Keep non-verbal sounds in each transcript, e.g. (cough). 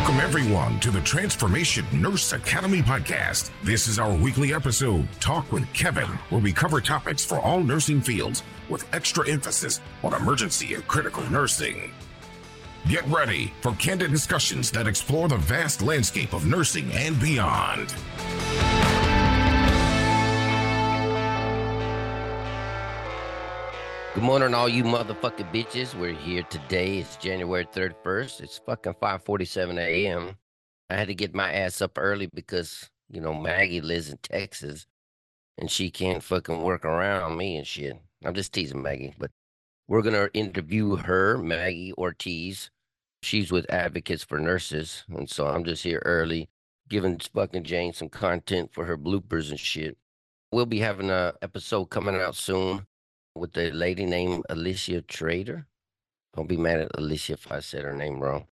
Welcome, everyone, to the Transformation Nurse Academy podcast. This is our weekly episode, Talk with Kevin, where we cover topics for all nursing fields with extra emphasis on emergency and critical nursing. Get ready for candid discussions that explore the vast landscape of nursing and beyond. Good morning, all you motherfucking bitches. We're here today. It's January 31st. It's fucking 5:47 a.m. I had to get my ass up early because, you know, Maggie lives in Texas and she can't fucking work around me and shit. I'm just teasing Maggie, but we're going to interview her, Maggie Ortiz. She's with Advocates for Nurses. And so I'm just here early giving fucking Jane some content for her bloopers and shit. We'll be having a episode coming out soon with the lady named Alicia Trader. Don't be mad at Alicia if I said her name wrong.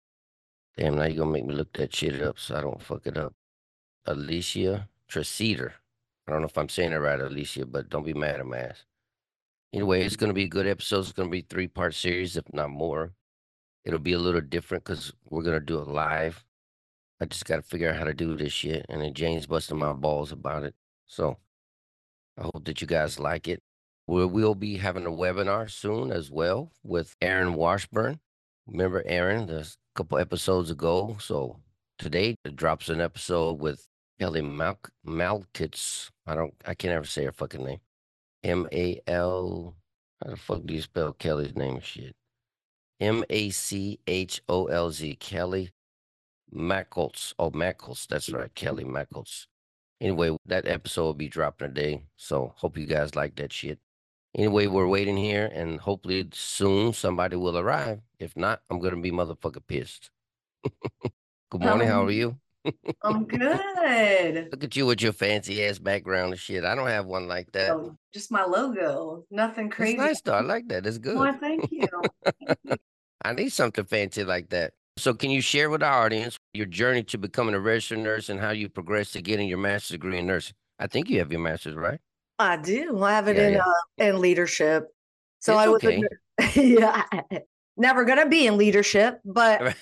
Damn, now you're gonna make me look that shit up so I don't fuck it up. Alicia Traceder. I don't know if I'm saying it right, Alicia, but don't be mad at my ass. Anyway, it's gonna be a good episode. It's gonna be three part series, if not more. It'll be a little different because we're gonna do it live. I just gotta figure out how to do this shit, and then James busting my balls about it. So I hope that you guys like it. We will be having a webinar soon as well with Aaron Washburn. Remember Aaron, a couple episodes ago. So today it drops an episode with Kelly Mal- Malkitz. I don't, I can't ever say her fucking name. M A L. How the fuck do you spell Kelly's name? Shit. M A C H O L Z. Kelly Mackles. Oh, Mackles. That's right. Kelly Mackles. Anyway, that episode will be dropping today. So hope you guys like that shit. Anyway, we're waiting here and hopefully soon somebody will arrive. If not, I'm gonna be motherfucker pissed. (laughs) Good morning, how are Um, you? (laughs) I'm good. Look at you with your fancy ass background and shit. I don't have one like that. Oh, just my logo. Nothing crazy. nice though. I like that. It's good. Why, thank you. (laughs) I need something fancy like that. So, can you share with our audience your journey to becoming a registered nurse and how you progressed to getting your master's degree in nursing? I think you have your master's, right? I do. I have it Yeah, in yeah. uh, in leadership. So It's I was okay. (laughs) yeah, never gonna be in leadership, but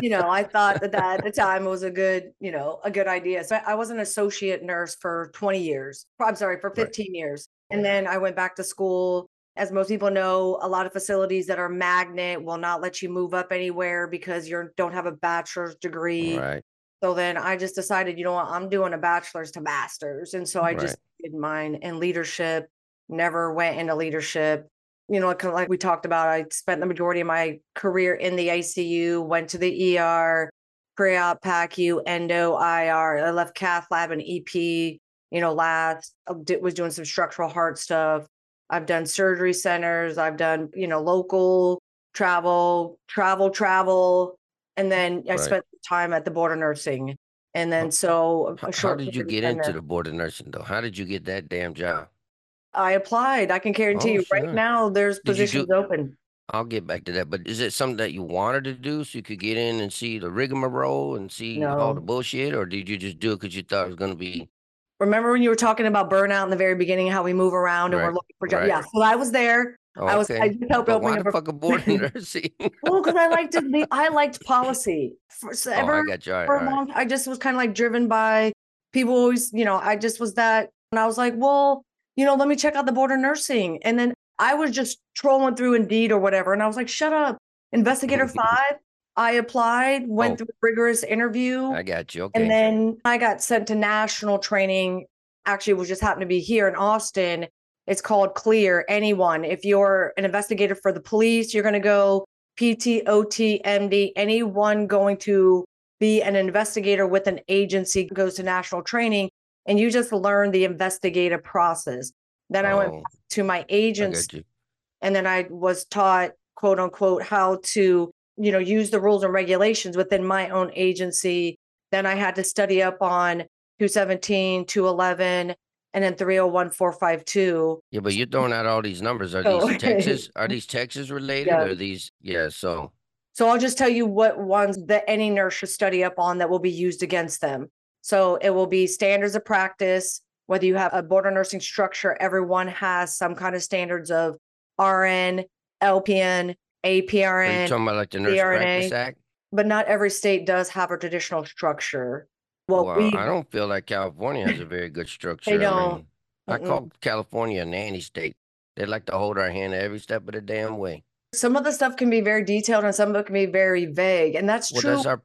you know, I thought that, that at the (laughs) time was a good, you know, a good idea. So I was an associate nurse for 20 years. I'm sorry, for Right. 15 years. And then I went back to school. As most people know, a lot of facilities that are magnet will not let you move up anywhere because you don't have a bachelor's degree. right. So then I just decided, you know what, I'm doing a bachelor's to master's. And so I just did mine in leadership, never went into leadership. You know, kind of like we talked about, I spent the majority of my career in the ICU, went to the ER, pre-op, PACU, endo, IR. I left cath lab and EP, you know, last, was doing some structural heart stuff. I've done surgery centers. I've done, you know, local travel, travel, travel. And then I Right. spent time at the board of nursing. And then so H- a How did you get of into the board of nursing though? How did you get that damn job? I applied. I can guarantee Oh, you right now there's you do- positions open. I'll get back to that. But is it something that you wanted to do so you could get in and see the rigmarole and see all the bullshit, or did you just do it because you thought it was gonna be Remember when you were talking about burnout in the very beginning, how we move around and Right, we're looking for jobs? right. Yeah. So I was there. Oh, I was I okay? just opening why up a fuck a board (laughs) of nursing? (laughs) well, because I liked it. I liked policy. For, so oh, ever I got you. Right, for a right. long I just was kind of like driven by people always, you know, I just was that. And I was like, well, you know, let me check out the board of nursing. And then I was just trolling through Indeed or whatever. And I was like, shut up. Investigator (laughs) five. I applied, went Oh. through a rigorous interview. I got you. Okay. And then I got sent to national training. Actually, it was just happened to be here in Austin. It's called Clear. Anyone, if you're an investigator for the police, you're going to go PT, OT, MD. Anyone going to be an investigator with an agency goes to national training, and you just learn the investigative process. Then I went Oh, to my agency and then I was taught, quote unquote, how to, you know, use the rules and regulations within my own agency. Then I had to study up on 217, 211, and then 301, 452. Yeah, but you're throwing out all these numbers. Are Oh, these (laughs) Texas? Are (laughs) these Texas related? Yeah. Or are these? Yeah. So So I'll just tell you what ones that any nurse should study up on that will be used against them. So it will be standards of practice, whether you have a board of nursing structure, everyone has some kind of standards of RN, LPN, are you APRN. talking about like the Nurse CRNA. Practice Act? but not every state does have a traditional structure. Well, well we, I don't feel like California has a very good (clears throat) structure. They don't. I, mean, I call California a nanny state. They like to hold our hand every step of the damn way. Some of the stuff can be very detailed and some of it can be very vague. And that's well, true. That's our,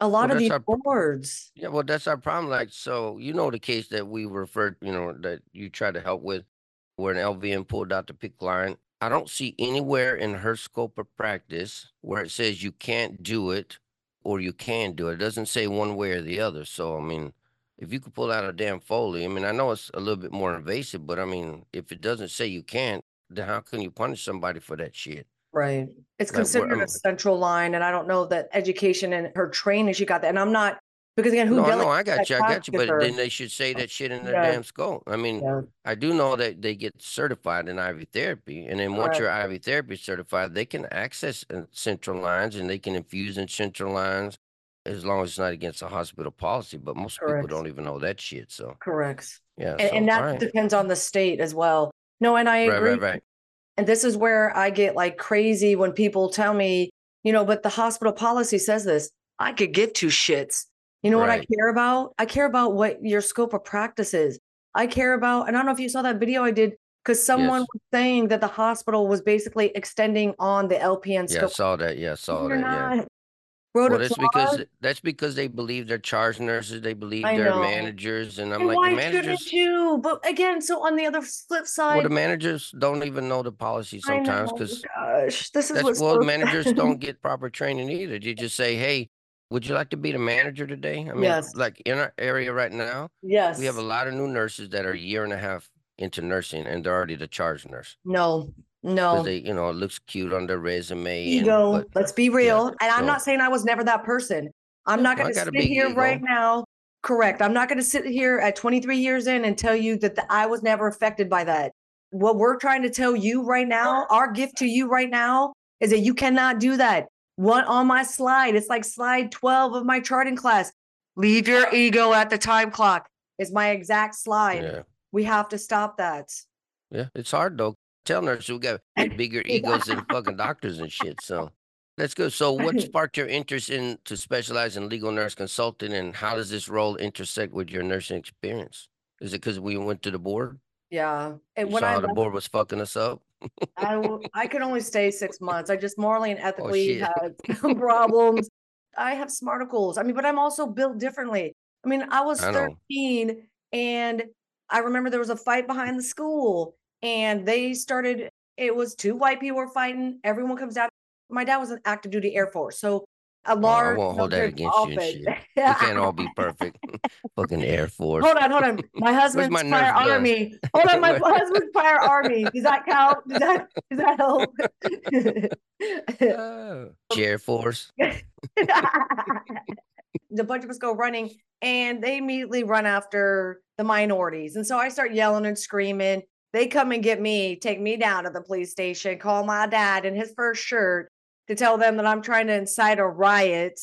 a lot well, of these our, boards. Yeah, well, that's our problem. Like, so you know the case that we referred, you know, that you tried to help with where an LVN pulled out the PICC line. I don't see anywhere in her scope of practice where it says you can't do it or you can do it. It doesn't say one way or the other. So, I mean, if you could pull out a damn Foley, I mean, I know it's a little bit more invasive, but I mean, if it doesn't say you can't, then how can you punish somebody for that shit? Right. It's like, considered a central line. And I don't know that education and her training, she got that. And I'm not, because again, who no, no, I got you, I got you. But her? then they should say that shit in their yeah. damn skull. I mean, yeah. I do know that they get certified in IV therapy, and then once right. you're IV therapy certified, they can access uh, central lines and they can infuse in central lines as long as it's not against the hospital policy. But most Correct. people don't even know that shit. So correct. Yeah, and, so, and that right. depends on the state as well. No, and I agree. Right, right, right. And this is where I get like crazy when people tell me, you know, but the hospital policy says this. I could give two shits. You know right. what I care about? I care about what your scope of practice is. I care about, and I don't know if you saw that video I did because someone yes. was saying that the hospital was basically extending on the LPN scope. Yeah, I saw that. Yeah, I saw You're that. Yeah. Well, that's because that's because they believe they're charge nurses. They believe I they're know. managers, and I'm and like, why managers. shouldn't you? But again, so on the other flip side, well, the managers don't even know the policy sometimes because gosh, this is what well, managers don't get proper training either. You just say, hey, would you like to be the manager today? I mean, yes. like in our area right now, yes, we have a lot of new nurses that are a year and a half into nursing, and they're already the charge nurse. No, no, they, you know, it looks cute on their resume. Ego. And, but, Let's be real. Yeah, and I'm so, not saying I was never that person. I'm not going to sit here ego. right now. Correct. I'm not going to sit here at 23 years in and tell you that the, I was never affected by that. What we're trying to tell you right now, our gift to you right now, is that you cannot do that. One on my slide, it's like slide 12 of my charting class. Leave your ego at the time clock. Is my exact slide. Yeah. We have to stop that. Yeah, it's hard though tell nurses we got (laughs) bigger egos than fucking doctors and shit. So that's good. So what (laughs) sparked your interest in to specialize in legal nurse consulting and how does this role intersect with your nursing experience? Is it because we went to the board? Yeah. And you when I the board was fucking us up. I I could only stay six months. I just morally and ethically oh, had (laughs) problems. I have smarticles. I mean, but I'm also built differently. I mean, I was I 13 and I remember there was a fight behind the school and they started it was two white people were fighting everyone comes out my dad was an active duty air force so a large well, I won't hold that against you And shit. we (laughs) can't all be perfect. (laughs) Fucking air force. Hold on hold on. My (laughs) husband's my prior army. hold on my husband's prior army. Does that count? Does that does that help? Oh, air force? The bunch of us go running and they immediately run after the minorities. And so i start yelling and screaming. They come and get me, take me down to the police station, call my dad in his first shirt to tell them that I'm trying to incite a riot.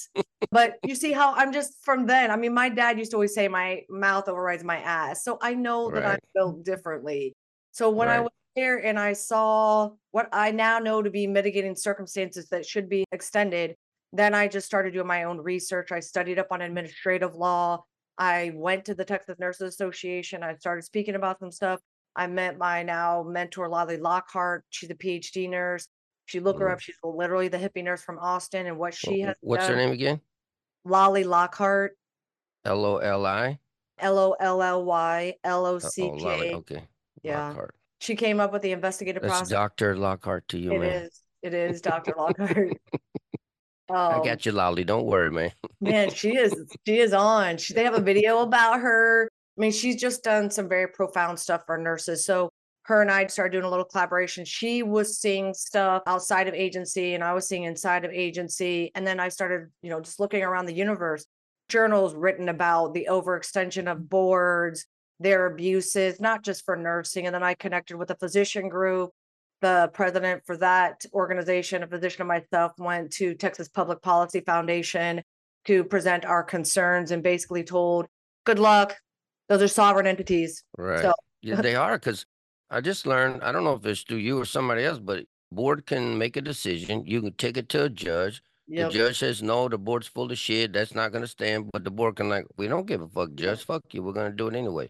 but you see how I'm just from then. I mean, my dad used to always say my mouth overrides my ass. So I know right. that I'm built differently. So when right. I was there and I saw what I now know to be mitigating circumstances that should be extended, then I just started doing my own research. I studied up on administrative law. I went to the Texas Nurses Association. I started speaking about some stuff. I met my now mentor, Lolly Lockhart. She's a PhD nurse. If you look her mm. up, she's literally the hippie nurse from Austin. And what she has What's done, her name again? Lolly Lockhart. L O L I. L O L L Y L O C K. Oh, okay. Yeah. Lockhart. She came up with the investigative That's process. Dr. Lockhart to you, It man. is. It is Dr. Lockhart. Oh. (laughs) I um, got you, Lolly. Don't worry, man. man, she is she is on. She, they have a video about her. I mean, she's just done some very profound stuff for nurses. So her and I started doing a little collaboration. She was seeing stuff outside of agency and I was seeing inside of agency. And then I started, you know, just looking around the universe, journals written about the overextension of boards, their abuses, not just for nursing. And then I connected with a physician group. The president for that organization, a physician and myself, went to Texas Public Policy Foundation to present our concerns and basically told, good luck, those are sovereign entities. Right. So. yeah, they are because I just learned. I don't know if it's through you or somebody else, but board can make a decision. You can take it to a judge. Yep. The judge says no, the board's full of shit. That's not gonna stand. But the board can like, we don't give a fuck, judge. Fuck you. We're gonna do it anyway.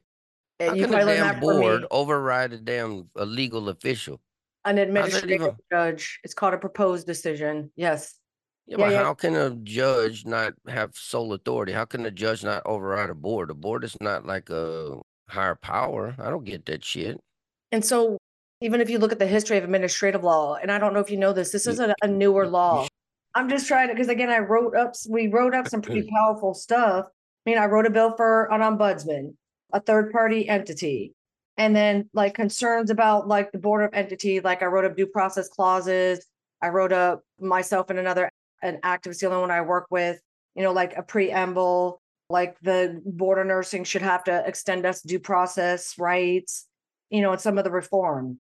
And How can a damn board override a damn a legal official? An administrative even... judge. It's called a proposed decision. Yes. Yeah, yeah but yeah. how can a judge not have sole authority? How can a judge not override a board? A board is not like a higher power. I don't get that shit. And so even if you look at the history of administrative law, and I don't know if you know this, this is a, a newer law. I'm just trying to because again, I wrote up we wrote up some pretty powerful stuff. I mean, I wrote a bill for an ombudsman, a third party entity, and then like concerns about like the board of entity. Like I wrote up due process clauses. I wrote up myself and another an activist, the only one I work with. You know, like a preamble, like the board of nursing should have to extend us due process rights. You know, some of the reform,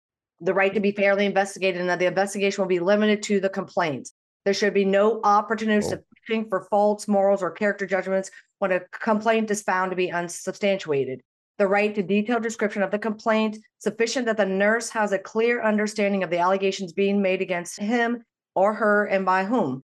the right to be fairly investigated, and that the investigation will be limited to the complaint. there should be no opportunity oh. for faults, morals or character judgments when a complaint is found to be unsubstantiated. The right to detailed description of the complaint, sufficient that the nurse has a clear understanding of the allegations being made against him or her and by whom.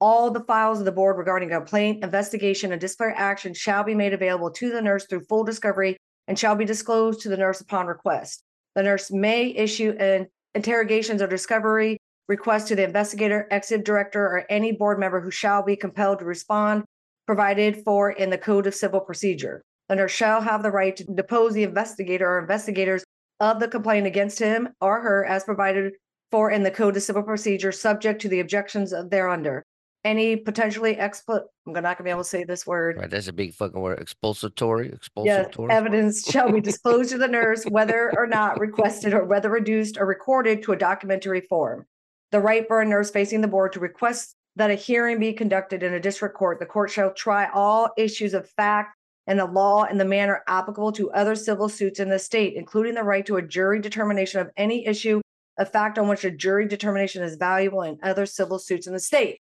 All the files of the board regarding a complaint, investigation, and disciplinary action shall be made available to the nurse through full discovery and shall be disclosed to the nurse upon request. The nurse may issue an interrogations or discovery request to the investigator, executive director, or any board member who shall be compelled to respond, provided for in the Code of Civil Procedure. The nurse shall have the right to depose the investigator or investigators of the complaint against him or her as provided for in the Code of Civil Procedure, subject to the objections thereunder. Any potentially expl I'm not gonna be able to say this word. Right, that's a big fucking word. Expulsatory. Expulsatory. Yes, evidence (laughs) shall be disclosed to the nurse, whether or not requested or whether reduced or recorded to a documentary form the right for a nurse facing the board to request that a hearing be conducted in a district court. The court shall try all issues of fact and the law in the manner applicable to other civil suits in the state, including the right to a jury determination of any issue of fact on which a jury determination is valuable in other civil suits in the state.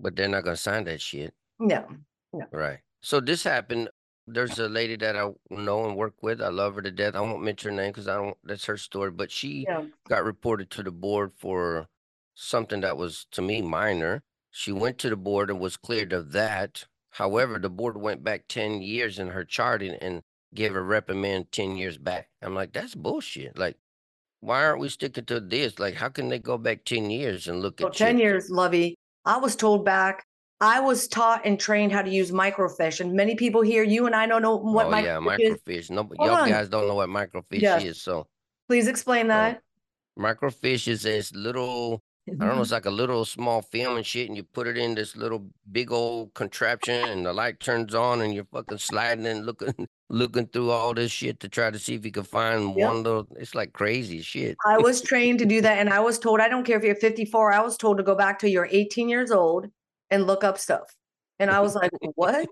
But they're not to sign that shit. No, no. Right. So this happened. There's a lady that I know and work with. I love her to death. I won't mention her name because I don't. That's her story. But she yeah. got reported to the board for something that was to me minor. She went to the board and was cleared of that. However, the board went back 10 years in her charting and gave a reprimand 10 years back. I'm like, that's bullshit. Like, why aren't we sticking to this? Like, how can they go back 10 years and look well, at 10 shit? years, Lovey? I was told back, I was taught and trained how to use microfiche. And many people here, you and I don't know what oh, microfiche yeah, microfiche. Is. No, y'all on. guys don't know what microfiche yes. is. So please explain that. microfiche is this little I don't know, it's mm-hmm. like a little small film and shit, and you put it in this little big old contraption, and the light turns on, and you're fucking sliding and looking, (laughs) looking through all this shit to try to see if you can find yep. one little. It's like crazy shit. I was trained to do that, and I was told I don't care if you're 54. I was told to go back to you're 18 years old and look up stuff, and I was like, what?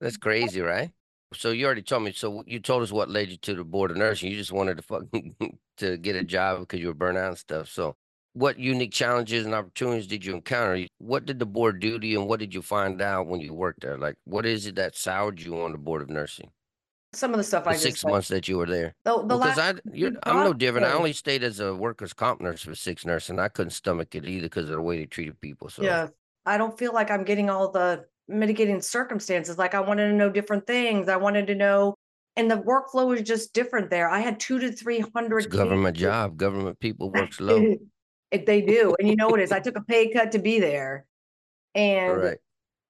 That's crazy, right? So you already told me. So you told us what led you to the board of nursing. You just wanted to fucking (laughs) to get a job because you were burnt out and stuff. So what unique challenges and opportunities did you encounter? What did the board do to you, and what did you find out when you worked there? Like, what is it that soured you on the board of nursing? Some of the stuff the I six months that you were there. The, the because last, I, I'm no different. I only stayed as a workers' comp nurse for six nurse, and I couldn't stomach it either because of the way they treated people. So yeah, I don't feel like I'm getting all the mitigating circumstances. Like I wanted to know different things. I wanted to know and the workflow is just different there. I had two to three hundred government job. Government people work slow. (laughs) If they do. And you know what is? I took a pay cut to be there. And right.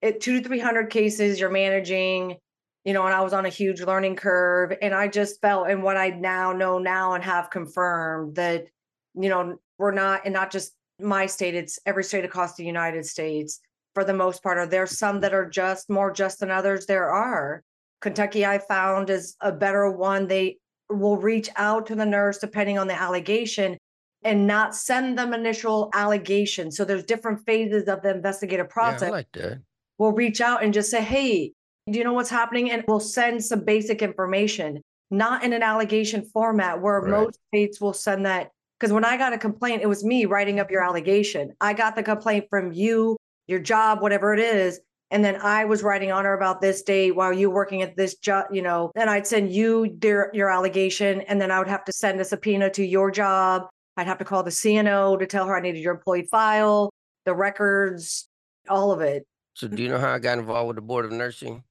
at two to 300 cases, you're managing, you know, and I was on a huge learning curve. And I just felt, and what I now know now and have confirmed that, you know, we're not, and not just my state, it's every state across the United States for the most part. Are there some mm. that are just more just than others? There are. Kentucky, I found, is a better one. They will reach out to the nurse depending on the allegation and not send them initial allegations. So there's different phases of the investigative process. Yeah, I like that. We'll reach out and just say, hey, do you know what's happening? And we'll send some basic information, not in an allegation format where right. most states will send that. Because when I got a complaint, it was me writing up your allegation. I got the complaint from you, your job, whatever it is. And then I was writing on or about this date while you working at this job, you know, and I'd send you their, your allegation. And then I would have to send a subpoena to your job I'd have to call the CNO to tell her I needed your employee file, the records, all of it. So, do you know how I got involved with the Board of Nursing?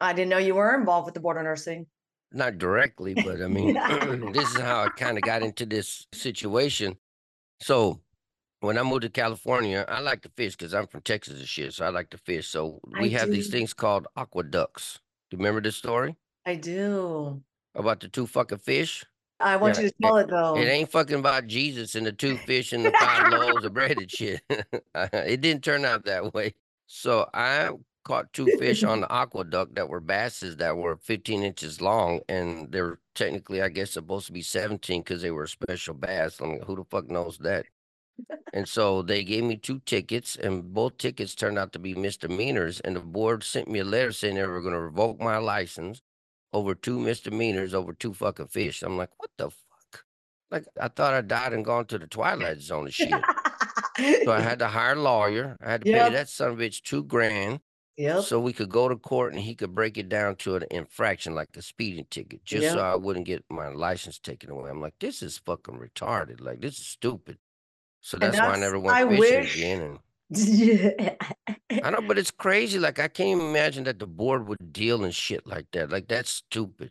I didn't know you were involved with the Board of Nursing. Not directly, but I mean, (laughs) (clears throat) this is how I kind of got into this situation. So, when I moved to California, I like to fish because I'm from Texas and shit. So I like to fish. So we I have these things called aqueducts. Do you remember this story I do. about the two fucking fish? I want you to tell it though. It ain't fucking about Jesus and the two (laughs) fish and the five loaves of bread and shit. (laughs) it didn't turn out that way. So I caught two fish on the aqueduct that were basses that were 15 inches long, and they're technically, I guess, supposed to be 17 because they were special bass. I'm like, who the fuck knows that? And so they gave me two tickets, and both tickets turned out to be misdemeanors. And the board sent me a letter saying they were going to revoke my license over two misdemeanors over two fucking fish. I'm like, what the fuck? Like, I thought I died and gone to the twilight zone and (laughs) shit. so I had to hire a lawyer. I had to Yep. pay that son of a bitch two grand Yep. so we could go to court and he could break it down to an infraction like a speeding ticket, just so I wouldn't get my license taken away. I'm like, this is fucking retarded. Like, this is stupid. So And that's, why I never went I fishing wish- again. And yeah. (laughs) I know, but it's crazy. Like I can't imagine that the board would deal in shit like that. Like that's stupid.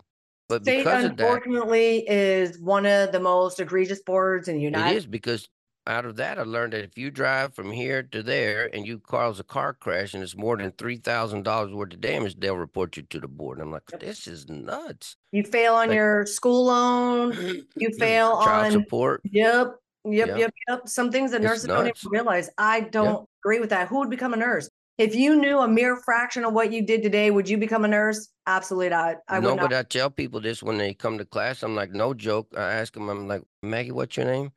But State, because of that, unfortunately, is one of the most egregious boards in the it United is because out of that I learned that if you drive from here to there and you cause a car crash and it's more than three thousand dollars worth of damage, they'll report you to the board. And I'm like, this is nuts. You fail on Like- your school loan. (clears throat) You fail Child on support. Yep. Yep, Yep. yep, yep. Some things that It's nurses don't even realize. I don't agree with that. Who would become a nurse? If you knew a mere fraction of what you did today, would you become a nurse? Absolutely not. I no, would not. but I tell people this when they come to class. I'm like, no joke. I ask them, I'm like, Maggie, what's your name?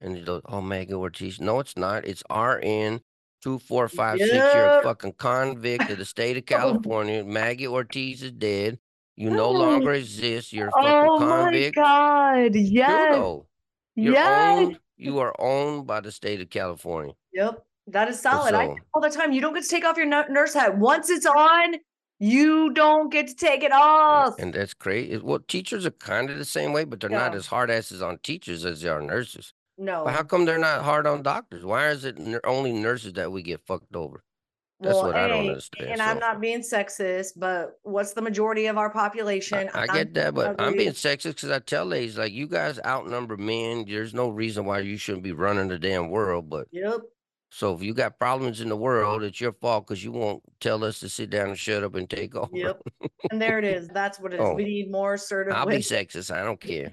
And they go, oh, Maggie Ortiz. No, it's not. It's RN two four five six. You're a fucking convict of the state of Oh. (laughs) California. Maggie Ortiz is dead. You no (laughs) longer exist. You're a fucking convict. oh my. God. Yes. You're Yes. You are owned by the state of California. Yep. That is solid. So- say all the time. You don't get to take off your nurse hat. Once it's on, you don't get to take it off. And that's crazy. Well, teachers are kind of the same way, but they're not as hard asses on teachers as they are nurses. no. But how come they're not hard on doctors? Why is it only nurses that we get fucked over? That's Well, what I don't understand. And I'm not being sexist, but what's the majority of our population? I, I get that, but I'm being sexist because I tell ladies like you guys outnumber men. There's no reason why you shouldn't be running the damn world. But Yep. so if you got problems in the world, it's your fault because you won't tell us to sit down and shut up and take over. Yep. And there it is. That's what it is. Oh. We need more assertive I'll be sexist. I don't care.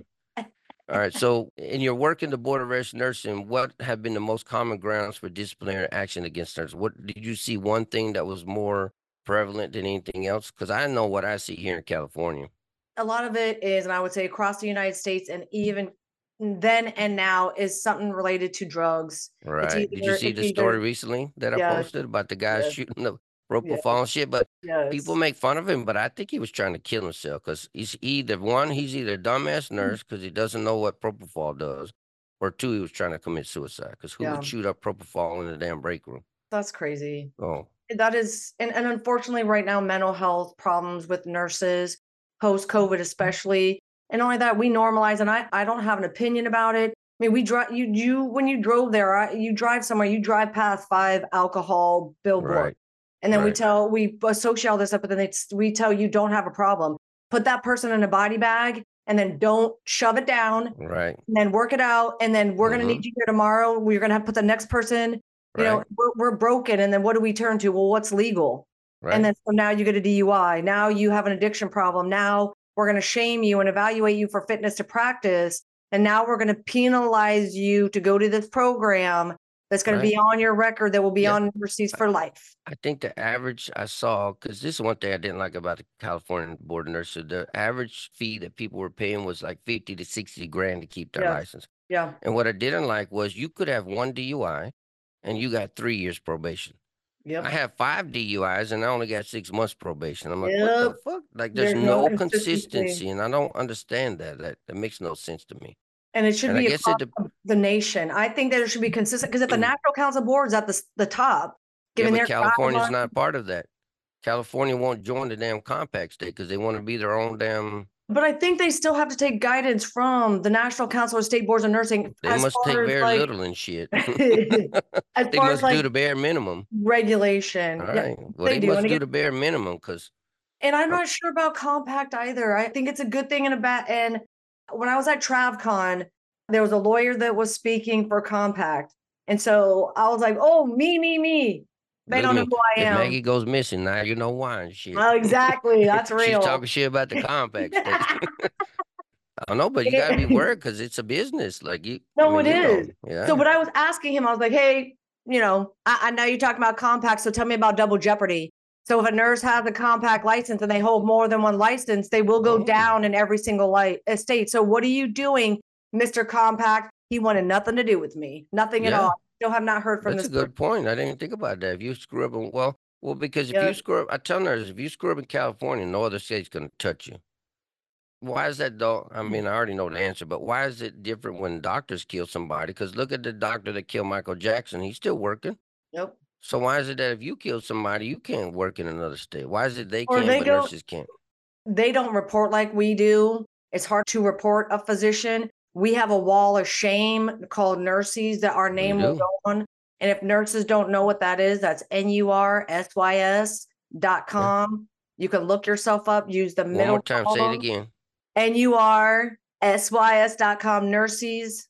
All right. So in your work in the board of arrest nursing, what have been the most common grounds for disciplinary action against nurses? What did you see one thing that was more prevalent than anything else? Because I know what I see here in California. A lot of it is, and I would say across the United States and even then and now is something related to drugs. Right. Did you see the story recently that I posted about the guy Yeah. shooting the propofol Yeah. and shit? But Yes. people make fun of him, but I think he was trying to kill himself because he's either one, he's either a dumbass mm-hmm. nurse because he doesn't know what propofol does, or two, he was trying to commit suicide because who Yeah. would shoot up propofol in the damn break room? That's crazy. Oh, That is, and, and unfortunately, right now, mental health problems with nurses, post COVID mm-hmm. especially. And only that, we normalize, and I, I don't have an opinion about it. I mean, we drive, you, you, when you drove there, I, you drive somewhere, you drive past five alcohol billboard. right. And then we tell, we uh, associate all this up, but then it's, we tell you don't have a problem. Put that person in a body bag and then don't shove it down Right. and then work it out. And then we're going to need mm-hmm. you here tomorrow. We're going to have to put the next person, you know, we're, we're broken. And then what do we turn to? Well, what's legal? Right. And then so now you get a DUI. Now you have an addiction problem. Now we're going to shame you and evaluate you for fitness to practice. And now we're going to penalize you to go to this program that's going Right. to be on your record that will be Yeah. on universities for life. I think the average I saw, because this is one thing I didn't like about the California Board of Nurses, the average fee that people were paying was like 50 to 60 grand to keep their Yes. license. Yeah. And what I didn't like was you could have one DUI and you got three years probation. Yep. I have five DUIs and I only got six months probation. I'm like, what the fuck? Like, there's, There's no no, consistency. consistency, and I don't understand that. That that makes no sense to me. And it should And be across dep- the nation. I think that it should be consistent because if the mm. National Council Board's at the, the top, yeah, giving their California's guidelines- not part of that. California won't join the damn compact state because they want to be their own damn But I think they still have to take guidance from the National Council of State Boards of Nursing. They must take very like, little and shit. (laughs) (laughs) they must like do the bare minimum. Regulation. All right. Yeah, well, they, they do. must do the bare minimum because. And I'm not sure about compact either. I think it's a good thing and a bad. And when I was at TravCon, there was a lawyer that was speaking for compact. And so I was like, oh, me, me, me. They don't know who I am. If Maggie goes missing now, you know why and shit. Oh, exactly. (laughs) That's real. She's talking shit about the compact (laughs) (laughs) I don't know, but you gotta be worried because it's a business. Like you. No, I mean, it is. Know, yeah. So, what I was asking him, I was like, "Hey, you know, I, I know you're talking about compact, so tell me about double jeopardy." So, if a nurse has a compact license and they hold more than one license, they will go oh. down in every single light estate. So, what are you doing, Mister Compact? He wanted nothing to do with me, nothing yeah. at all still have not heard from That's this. a good point. I didn't think about that. If you screw up, in, well, well, because if yeah. you screw up, I tell nurses, if you screw up in California, no other state's going to touch you. Why is that though? I mm. mean, I already know the answer, but why is it different when doctors kill somebody? Because look at the doctor that killed Michael Jackson. He's still working. Yep. So why is it that if you kill somebody, you can't work in another state? Why is it they or can, they but nurses can't? They don't report like we do. It's hard to report a physician we have a wall of shame called Nursys that our name will go on. And if nurses don't know what that is, that's N-U-R-S-Y-S dot com. Yeah. You can look yourself up, use the One middle more time, column. say it again. N-U-R-S-Y-S dot com, Nursys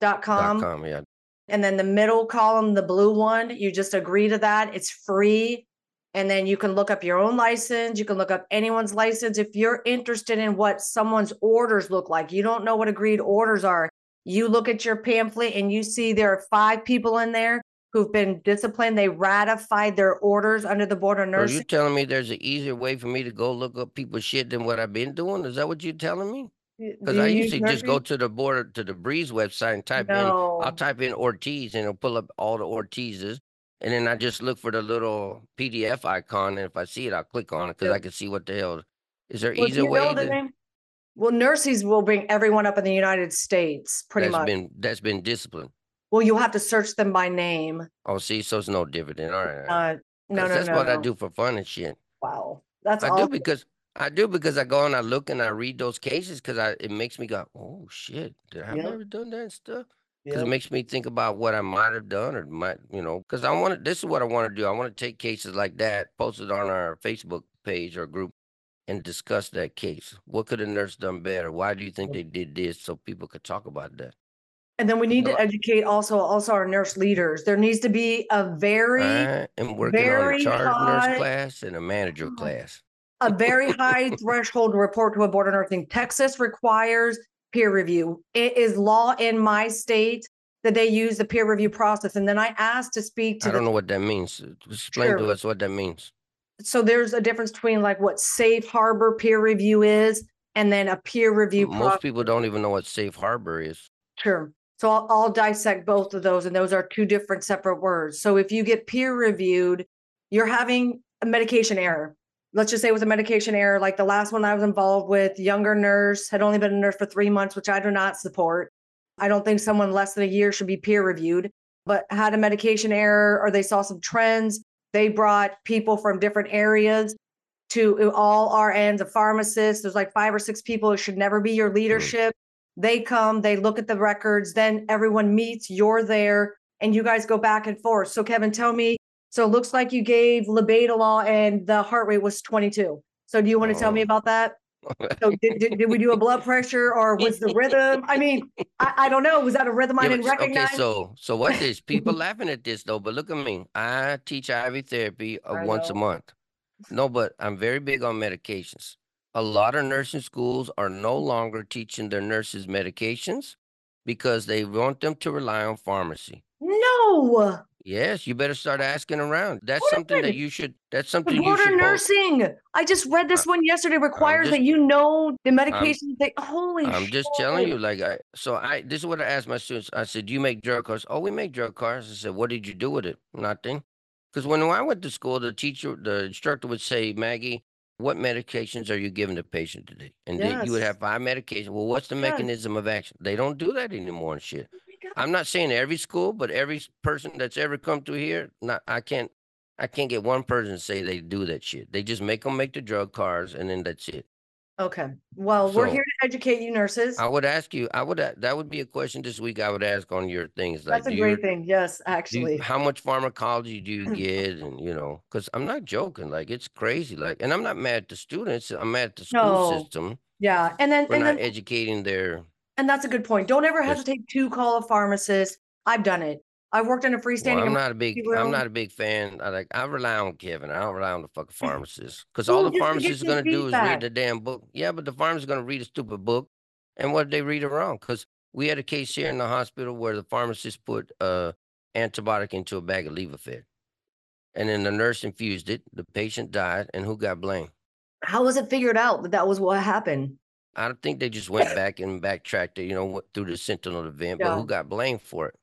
dot com. Dot com, yeah. And then the middle column, the blue one, you just agree to that. It's free. And then you can look up your own license. You can look up anyone's license. If you're interested in what someone's orders look like, you don't know what agreed orders are. You look at your pamphlet and you see there are five people in there who've been disciplined. They ratified their orders under the Board of Nursing. Are you telling me there's an easier way for me to go look up people's shit than what I've been doing? Is that what you're telling me? Because I usually just go to the board to the Breeze website and type no. in. I'll type in Ortiz and it'll pull up all the Ortizes and then I just look for the little PDF icon, and if I see it, I'll click on it because I can see what the hell. Is there well, easier way? Well, Nursys will bring everyone up in the United States, pretty that's much. Been, that's been disciplined. Well, you have to search them by name. Oh, see, so it's no dividend. All right. All right. Uh, no, no, that's no. what no. I do for fun and shit. Wow, that's I do because I do because I go and I look and I read those cases because I it makes me go, oh shit, did I yep. ever done that stuff? because yep. it makes me think about what I might have done or might, you know, because I want to, this is what I want to do. I want to take cases like that, post it on our Facebook page or group and discuss that case. What could a nurse done better? Why do you think they did this? So people could talk about that. And then we need to educate also also our nurse leaders. There needs to be a very right. and working very on a charge high, nurse class and a manager uh-huh. class. A very high threshold to report to a board of nursing. Texas requires peer review. It is law in my state that they use the peer review process. And then I asked to speak to. I don't the, know what that means. Explain sure. to us what that means. So there's a difference between like what safe harbor peer review is and then a peer review. Most process. people don't even know what safe harbor is. Sure. So I'll, I'll dissect both of those, and those are two different separate words. So if you get peer reviewed, you're having a medication error let's just say it was a medication error like the last one i was involved with younger nurse had only been a nurse for three months which i do not support i don't think someone less than a year should be peer reviewed but had a medication error or they saw some trends they brought people from different areas to uh, all RNs, a pharmacist. There's like five or six people It should never be your mm-hmm. leadership. They come, they look at the records, then everyone meets, you're there, and you guys go back and forth. So, Kevin, tell me so it looks like you gave labetalol and the heart rate was 22. So do you want to oh. tell me oh. about that? so (laughs) did, did, did, we do a blood pressure or was the rhythm? I mean, I, I don't know. Was that a rhythm I didn't recognize? Okay, so so what is people (laughs) laughing at this though? But look at me. I teach IV therapy uh, once a month. No, but I'm very big on medications. A lot of nursing schools are no longer teaching their nurses medications because they want them to rely on pharmacy. No. Yes, you better start asking around. That's what something that you should. That's something the you should. nursing. I just read uh, this one yesterday. Requires just, that you know the medications. They holy. I'm just telling you, like I. So I. This is what I asked my students. I said, "Do you make drug cards?" Oh, we make drug cards. I said, "What did you do with it?" Nothing. Because when I went to school, the teacher, the instructor would say, "Maggie, what medications are you giving the patient today?" And yes. then you would have five medications. Well, what's the yes. mechanism of action? They don't do that anymore and shit. I'm not saying every school, but every person that's ever come through here, not I can't I can't get one person to say they do that shit. They just make them make the drug cards and then that's it. Okay. Well, we're here to educate you nurses. I would ask you, I would, uh, that would be a question this week I would ask on your things. Like, That's a you, great thing. Yes, do you- actually. how much pharmacology do you (clears throat) get? And, you know, because I'm not joking. Like, it's crazy. Like, and I'm not mad at the students. I'm mad at the school No. system Yeah. And then for and not then educating their, and that's a good point. Don't ever hesitate to call a pharmacist. I've done it. I've worked in a well, freestanding I'm not a big, room. I'm not a big fan. I like, I rely on Kevin. I don't rely on the fucking (laughs) pharmacist. Because all the just to get pharmacist is going to do is read the damn book. Yeah, but the pharmacist is going to read a stupid book. And what they read it wrong? Because we had a case here in the hospital where the pharmacist put uh antibiotic into a bag of Levophed. And then the nurse infused it. The patient died. And who got blamed? How was it figured out that that was what happened? I don't think they just went back and backtracked it, you know, went through the sentinel event, but Yeah. who got blamed for it?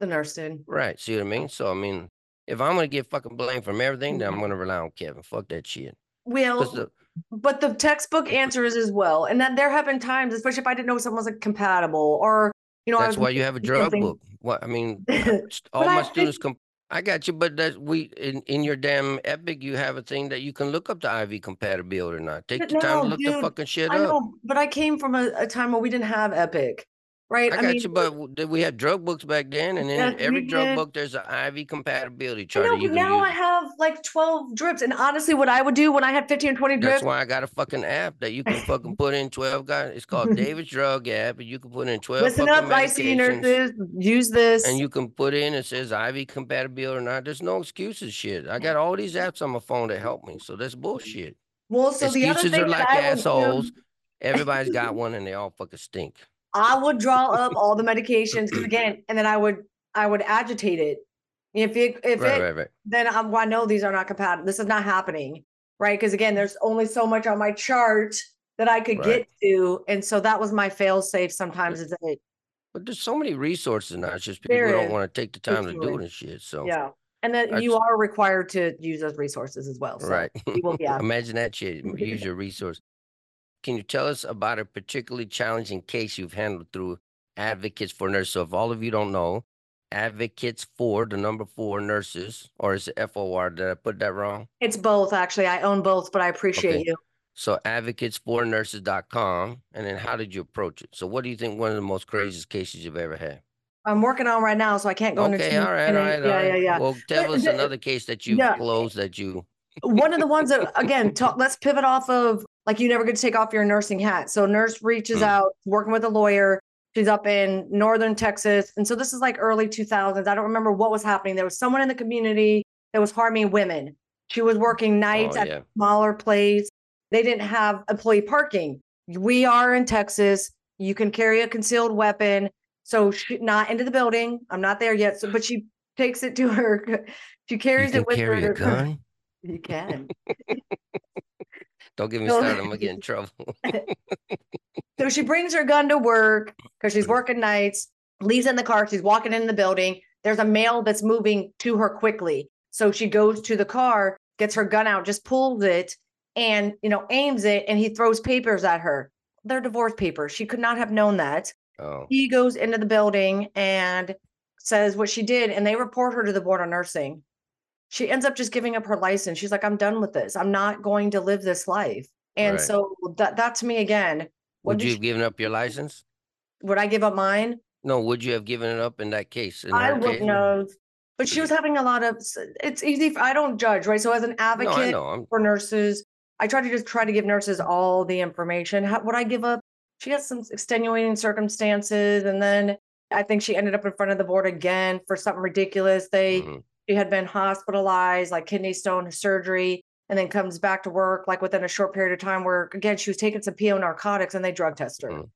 The nurse did. Right. See what I mean? So, I mean, if I'm going to get fucking blamed from everything, then I'm Mhm. going to rely on Kevin. Fuck that shit. Well, the, but the textbook answer is as well. And then there have been times, especially if I didn't know someone was like compatible or you know, I That's was why you have a drug something- book. What I mean, st- (laughs) all I my think- students come. I got you, but that we in in your damn Epic, you have a thing that you can look up the IV compatibility or not. Take But the time to no, look the fucking shit I up. know, but I came from a, a time where we didn't have Epic, right? I got you, but did we had drug books back then, and in Yes, we every drug did. book there's an IV compatibility I chart. know, you but can now I have like 12 drips. And honestly, what I would do when I had 15 or 20 drips. That's why I got a fucking app that you can fucking (laughs) put in twelve guys. It's called (laughs) Davis's Drug app, and you can put in twelve listen up, ICU nurses, use this. and you can put in it says IV compatibility or not. There's no excuses. Shit, I got all these apps on my phone that help me. So that's bullshit. well, so the other excuses thing are like I would assholes. Everybody's got one, and they all fucking stink. I would draw (laughs) up all the medications again, and then I would I would agitate it. If it if Right, it right, right. then I'm, well, I know these are not compatible. This is not happening, right? Because again, there's only so much on my chart that I could get to, and so that was my fail safe. Sometimes is that But there's so many resources now. It's just people There don't is, want to take the time to do it and shit. So yeah, and then I you are required to use those resources as well. So right. will be. (laughs) Imagine that shit. (laughs) Use your resource. Can you tell us about a particularly challenging case you've handled through Advocates for Nurses? So if all of you don't know, Advocates for the number four nurses, or is it F O R? Did I put that wrong? It's both actually. I own both, but I appreciate Okay. you. So advocatesfornurses.com. And then how did you approach it? So what do you think one of the most craziest cases you've ever had? I'm working on right now, so I can't go into. Okay, all right, all right, yeah, right. yeah, yeah. Well, tell us the- another case that you've yeah. closed that you one of the ones that again talk let's pivot off of like you never get to take off your nursing hat. So nurse reaches Mm. out working with a lawyer. She's up in northern texas. And so this is like early 2000s i don't remember what was happening. There was someone in the community that was harming women. She was working nights Oh, at a smaller place. They didn't have employee parking. We are in texas. You can carry a concealed weapon. So she not into the building. I'm not there yet. So but she takes it to her (laughs) she carries it with carry her a gun. (laughs) you can Don't get me started. I'm gonna get in (laughs) trouble. So she brings her gun to work because she's Mhm. working nights, leaves in the car. She's walking in the building. There's a male that's moving to her quickly. So she goes to the car, gets her gun out, just pulls it and, you know, aims it and he throws papers at her. They're divorce papers. She could not have known that. Oh, He goes into the building and says what she did and they report her to the board of nursing. She ends up just giving up her license. She's like, I'm done with this. I'm not going to live this life. And Right. so that that to me again, would you she- have given up your license? would I give up mine? No, would you have given it up in that case? In I wouldn't case? know. But she was having a lot of. It's easy. For, I don't judge, right? So as an advocate. I'm for nurses, I try to just try to give nurses all the information. How, would I give up? She has some extenuating circumstances, and then I think she ended up in front of the board again for something ridiculous. They mhm. She had been hospitalized, like kidney stone surgery, and then comes back to work like within a short period of time. Where again she was taking some PO narcotics and they drug test her, Mm.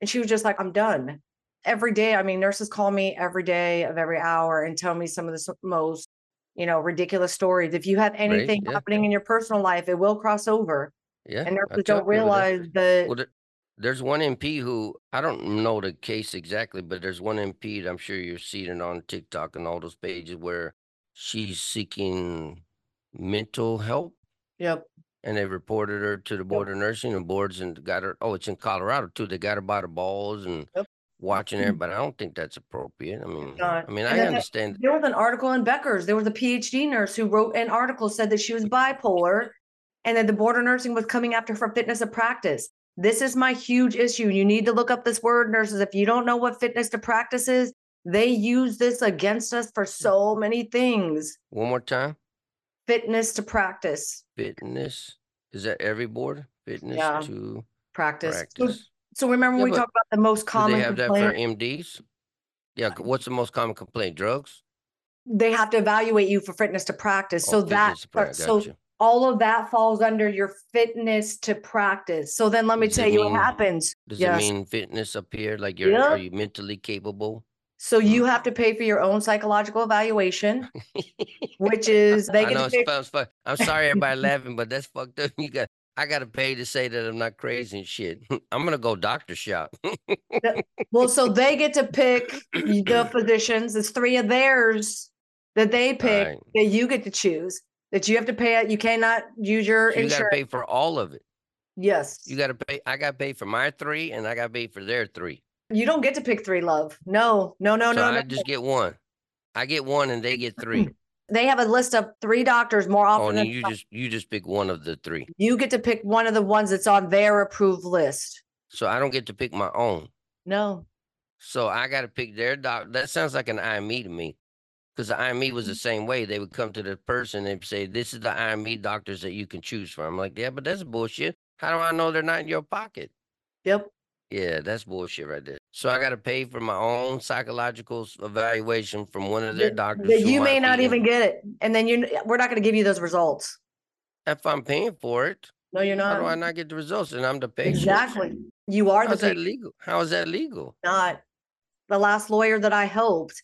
and she was just like, "I'm done." Every day, I mean, nurses call me every day of every hour and tell me some of the most, you know, ridiculous stories. If you have anything yeah. happening in your personal life, it will cross over, yeah. and nurses don't realize that. Well, there's one MP who I don't know the case exactly, but there's one MP that I'm sure you're seeing it on TikTok and all those pages where she's seeking mental help, Yep. and they reported her to the board of nursing and boards and got her. Oh, it's in Colorado too. They got her by the balls and Yep. watching her, mm-hmm. but I don't think that's appropriate. I mean, not. I mean, And I then- understand. There was an article in Becker's. There was a PhD nurse who wrote an article said that she was bipolar, and that the board of nursing was coming after for fitness of practice. This is my huge issue. You need to look up this word, nurses. If you don't know what fitness to practice is, they use this against us for hmm. so many things. One more time. Fitness to practice. Fitness. Is that every board? Fitness Yeah. to Practice. So, practice. so remember Yeah, we talked about the most Do common they have that for MDs? Yeah. Uh, what's the most common complaint? Drugs? they have to evaluate you for fitness to practice. Oh, So that to prac- so gotcha. all of that falls under your fitness to practice. So then let me Does tell you mean- what happens. Does yes. it mean fitness up here? Like you're are you mentally capable? So you mm. have to pay for your own psychological evaluation, (laughs) which is they I get know to it's pick. fun. I'm sorry everybody laughing, but that's fucked up. (laughs) You got I gotta pay to say that I'm not crazy and shit. (laughs) I'm gonna go doctor shop. Well, so they get to pick the (clears throat) physicians. It's three of theirs that they pick Right. that you get to choose. That you have to pay. it. You cannot use your So you gotta pay for all of it. yes, You gotta pay I gotta pay for my three and I gotta pay for their three. You don't get to pick three. Love, no, no, no, so no, I no. just get one. I get one and they get three. (clears throat) They have a list of three doctors more oh, often and than you not. just you just pick one of the three. you get to pick one of the ones that's on their approved list. So I don't get to pick my own. No, So I got to pick their doc. That sounds like an IME to me, because the IME was Mm-hmm. the same way. They would come to the person and say, "This is the IME doctors that you can choose from." I'm like, "Yeah, but that's bullshit. How do I know they're not in your pocket?" yep. Yeah, that's bullshit right there. So I got to pay for my own psychological evaluation from one of their That- doctors. that you may not even get it, and then you we're not going to give you those results. If I'm paying for it, No, you're not. how do I not get the results? And I'm the patient. Exactly. You are the How's that patient, legal? How is that legal? not the last lawyer that I helped.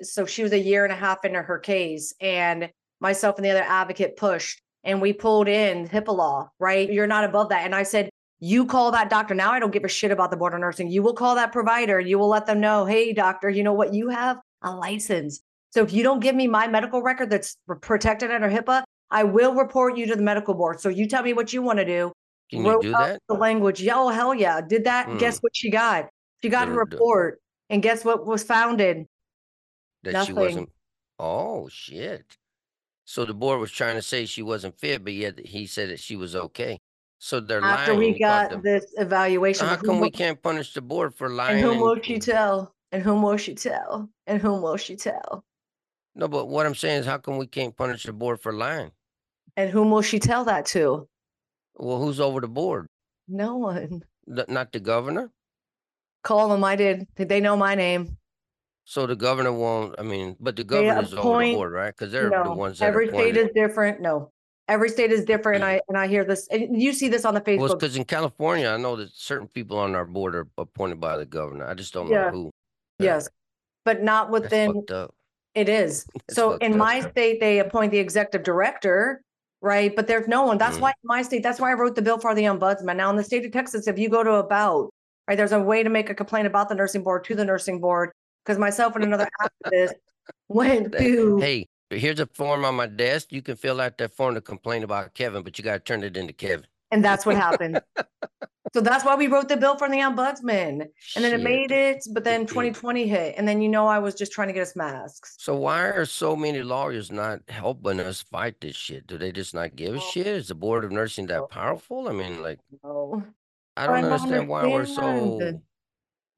So she was a year and a half into her case, and myself and the other advocate pushed, and we pulled in HIPAA law. Right, you're not above that. And I said, you call that doctor. Now I don't give a shit about the board of nursing. You will call that provider. You will let them know, hey, doctor, you know what? You have a license. So if you don't give me my medical record that's protected under HIPAA, I will report you to the medical board. So you tell me what you want to do. Can you do that? The language. Yeah, oh hell yeah. Did that. Guess Hmm. what she got? She got a report. And guess what was founded? that she wasn't. Oh shit! So the board was trying to say she wasn't fit, but yet he said that she was okay. So they're After lying. we got this evaluation. How come we can't punish the board for lying? And whom and- will she tell? And whom will she tell? And whom will she tell? No, but what I'm saying is, how come we can't punish the board for lying? And whom will she tell that to? Well, who's over the board? No one. The- not the governor. Call them. I did. Did they know my name? So the governor won't. I mean, but the They governor is over the board, right? Because they're the ones that Every appointed. state is different. No. Every state is different. And I and I hear this. And you see this on the Well, Facebook. because in California, I know that certain people on our board are appointed by the governor. I just don't Yeah. know who. Yes. But not within. It is. (laughs) That's So in up. my state, they appoint the executive director, right? But there's no one. That's Mm. why my state, that's why I wrote the bill for the ombudsman. Now in the state of Texas, if you go to about, right, there's a way to make a complaint about the nursing board to the nursing board. Because myself and another (laughs) activist went to Hey, here's a form on my desk. You can fill out that form to complain about Kevin, but you got to turn it into Kevin. and that's what happened. (laughs) so that's why we wrote the bill for the ombudsman. And then it made it, but then 2020 hit. And then you know I was just trying to get us masks. So why are so many lawyers not helping us fight this shit? Do they just not give a shit? Is the board of nursing that powerful? I mean, like, No. I I don't don't understand why we're so.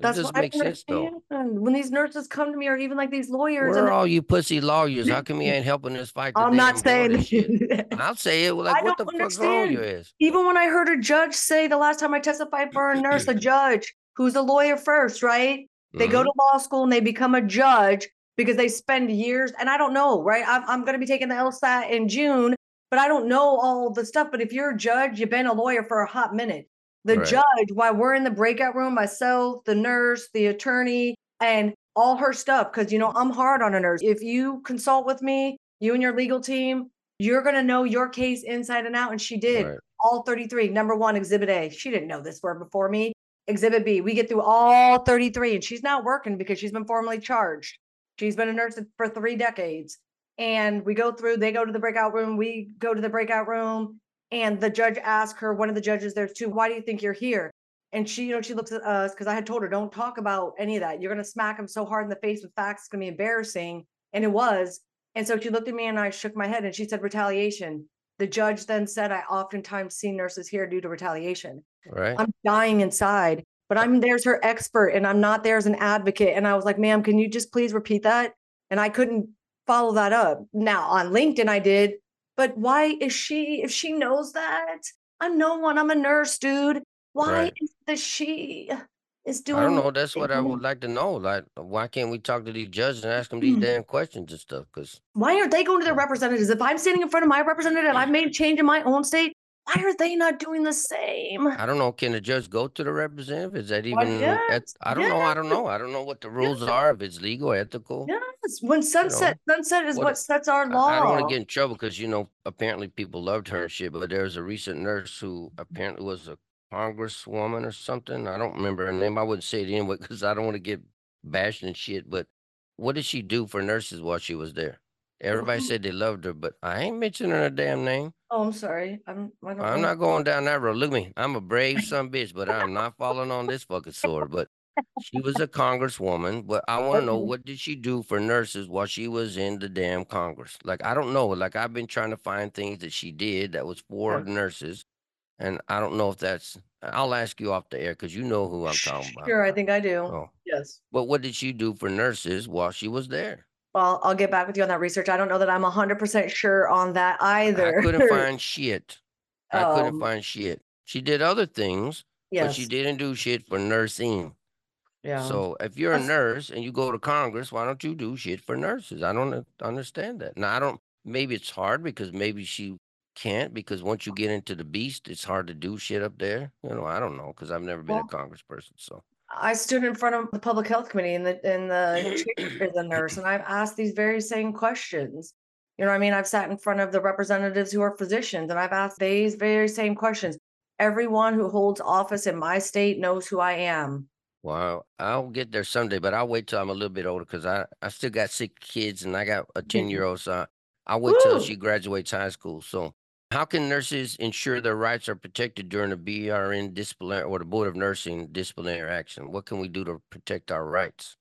That's what I don't sense though. understand. When these nurses come to me, or even like these lawyers, Where and are all you pussy lawyers? How come you (laughs) ain't helping us fight the I'm not damn saying. and shit? (laughs) I'll say it. Well, like, I what the don't fuck's wrong with understand. your ass? even when I heard a judge say the last time I testified for a nurse, a (clears throat) judge who's a lawyer first, right? They go Mhm. to law school and they become a judge because they spend years. And I don't know, right? I'm, I'm going to be taking the LSAT in June, but I don't know all the stuff. But if you're a judge, you've been a lawyer for a hot minute. The Right. judge, while we're in the breakout room, myself, the nurse, the attorney, and all her stuff, because, you know, I'm hard on a nurse. If you consult with me, you and your legal team, you're going to know your case inside and out. And she did Right. all 33. Number one, Exhibit A. She didn't know this word before me. Exhibit B. We get through all 33, and she's not working because she's been formally charged. She's been a nurse for three decades. And we go through, they go to the breakout room, we go to the breakout room, and the judge asked her, one of the judges there too, why do you think you're here? And she, you know, she looks at us because I had told her, don't talk about any of that. You're going to smack him so hard in the face with facts, it's going to be embarrassing. And it was. And so she looked at me and I shook my head and she said, retaliation. The judge then said, I oftentimes see nurses here due to retaliation. Right. I'm dying inside, but I'm there's her expert and I'm not there as an advocate. And I was like, ma'am, can you just please repeat that? And I couldn't follow that up. Now on LinkedIn, I did, but why is she, if she knows that? I'm no one, I'm a nurse, dude. Why Right. is that she is doing I don't know. That's what I would like to know. Like, why can't we talk to these judges and ask them these Mm. damn questions and stuff? Because Why aren't they going to their representatives? If I'm standing in front of my representative and I've (laughs) made change in my own state, why are they not doing the same? I don't know. Can the judge go to the representative? Is that even? yes, I don't know. I don't know. I don't know what the rules are. If it's legal, ethical. Yes, when sunset, sunset is what- what sets our law. I don't want to get in trouble because you know apparently people loved her and shit. But there was a recent nurse who apparently was a congresswoman or something. I don't remember her name. I wouldn't say it anyway because I don't want to get bashed and shit. But what did she do for nurses while she was there? Everybody Mhm. said they loved her, but I ain't mentioning her damn name. Oh, I'm sorry. I'm. I don't I'm not going down that road. Look at me. I'm a brave son bitch, but I'm not falling on this fucking sword. But she was a congresswoman. But I want to know what did she do for nurses while she was in the damn Congress? Like I don't know. Like I've been trying to find things that she did that was for Okay. nurses, and I don't know if that's. I'll ask you off the air because you know who I'm talking about. Sure, I think I do. Oh, Yes. but what did she do for nurses while she was there? Well, I'll get back with you on that research. I don't know that I'm 100% sure on that either. I couldn't (laughs) find shit. I couldn't Um, find shit. She did other things, but she didn't do shit for nursing. Yeah. So if you're a nurse and you go to Congress, why don't you do shit for nurses? I don't understand that. Now I don't. Maybe it's hard because maybe she can't because once you get into the beast, it's hard to do shit up there. You know, I don't know because I've never been Well- a congressperson. So I stood in front of the public health committee and the and the (clears throat) a nurse, and I've asked these very same questions. You know what I mean? I've sat in front of the representatives who are physicians, and I've asked these very same questions. Everyone who holds office in my state knows who I am. well, I'll get there someday, but I'll wait till I'm a little bit older because I I still got six kids and I got a mm-hmm. ten year old son. I'll wait till she graduates high school. So. How can nurses ensure their rights are protected during the BRN disciplinary or the Board of Nursing disciplinary action? What can we do to protect our rights?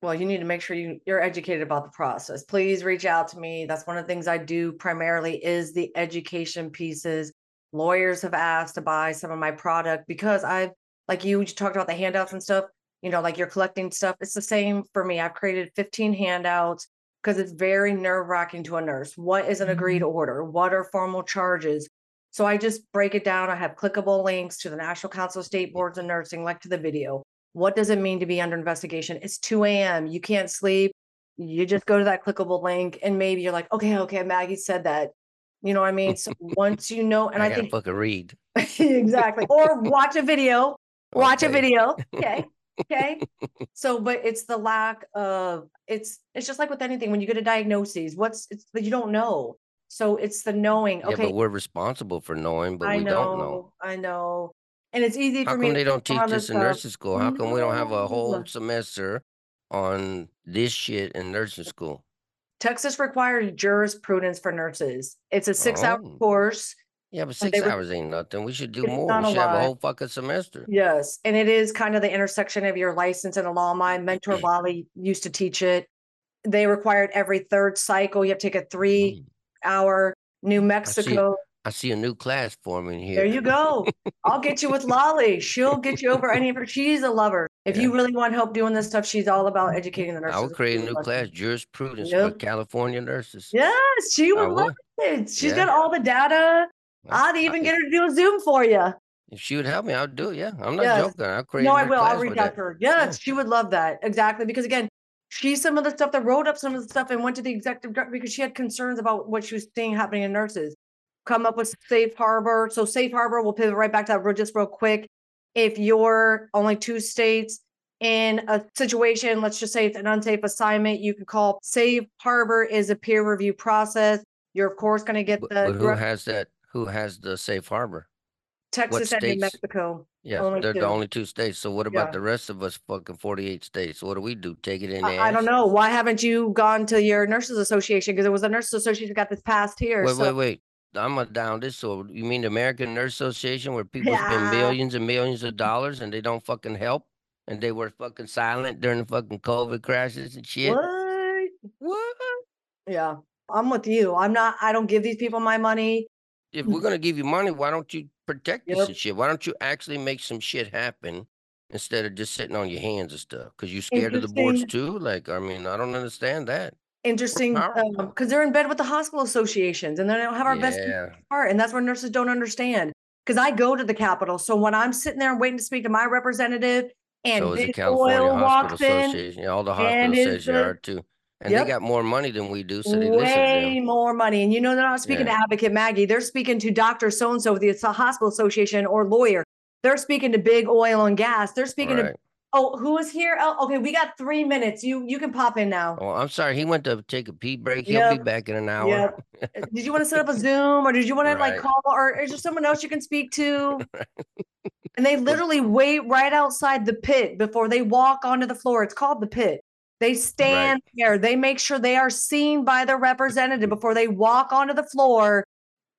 Well, you need to make sure you, you're educated about the process. Please reach out to me. That's one of the things I do primarily is the education pieces. Lawyers have asked to buy some of my product because I've, like you, you talked about the handouts and stuff, you know, like you're collecting stuff. It's the same for me. I've created 15 handouts because it's very nerve wracking to a nurse. What is an agreed order? What are formal charges? So I just break it down. I have clickable links to the National Council of State Boards of Nursing, like to the video. What does it mean to be under investigation? It's 2 a.m. You can't sleep. You just go to that clickable link and maybe you're like, okay, okay, Maggie said that. You know what I mean? So once you know, and I, I, think read. (laughs) exactly, or watch a video, watch a video. (laughs) Okay. Okay. so, but it's the lack of it's it's just like with anything when you get a diagnosis, what's it's that you don't know. So it's the knowing. Yeah, Okay. but we're responsible for knowing, but I we know, don't know. I know. And it's easy How for me come to they don't teach this in nursing school? How come we don't have a whole semester on this shit in nursing school? Texas required jurisprudence for nurses. It's a six hour Oh. course. Yeah, but six were- hours ain't nothing. We should do It's more. not We should have a lot. whole fucking semester. Yes. And it is kind of the intersection of your license and the law. My mentor, Lolly, used to teach it. They required every third cycle, you have to take a three Mm. hour New Mexico. I see a new class forming here. There you go. I'll get you with Lolly. She'll get you over any of her. She's a lover. If you really want help doing this stuff, she's all about educating the nurses. I would create a new class, jurisprudence for Yep. California nurses. Yes, she I would love would. it. She's Yeah. got all the data. I'd even I- get her to do a Zoom for you. If she would help me, I would do it. Yeah, I'm not Yes. joking. I'll create. No, I will. I'll reach out that. to her. Yes, she would love that. Exactly. Because again, she's some of the stuff that wrote up some of the stuff and went to the executive director because she had concerns about what she was seeing happening in nurses. Come up with safe harbor. So safe harbor, we'll pivot right back to that real- just real quick. If you're only two states in a situation, let's just say it's an unsafe assignment, you can call safe harbor is a peer review process. You're of course going to get the but who has that? Who has the safe harbor? Texas and New states? Mexico. Yeah, Only they're two. the only two states. So what about Yeah. the rest of us? Fucking forty-eight states. What do we do? Take it in the I, I don't know. Why haven't you gone to your nurses association? Because it was a nurses association got this passed here. Wait, so wait, wait. I'm a down this. So you mean the American Nurse Association, where people Yeah. spend millions and millions of dollars and they don't fucking help, and they were fucking silent during the fucking COVID crashes and shit? what? What? Yeah, I'm with you. I'm not. I don't give these people my money. If mm-hmm. we're gonna give you money, why don't you protect us and shit? Why don't you actually make some shit happen instead of just sitting on your hands and stuff? Because you're scared of the boards too. Like, I mean, I don't understand that. Interesting, because um, they're in bed with the hospital associations and they don't have our best Yeah. at heart, and that's where nurses don't understand. Because I go to the Capitol, so when I'm sitting there and waiting to speak to my representative, and So Big California Oil Hospital walks in, Association. Yeah, all the hospital associations are too. And Yep. they got more money than we do, so they listen to way more money. And you know, they're not speaking Yeah. to Advocate Maggie. They're speaking to Dr. So and so with the Hospital Association or lawyer. They're speaking to Big Oil and Gas. They're speaking to, oh, who is here? Oh, okay, we got three minutes. You you can pop in now. Oh, I'm sorry. He went to take a pee break. He'll be back in an hour. Yep. Uh, Did you want to set up a (laughs) Zoom or did you want to like call or is there someone else you can speak to? (laughs) And they literally wait right outside the pit before they walk onto the floor. It's called the pit. They stand there. They make sure they are seen by their representative before they walk onto the floor,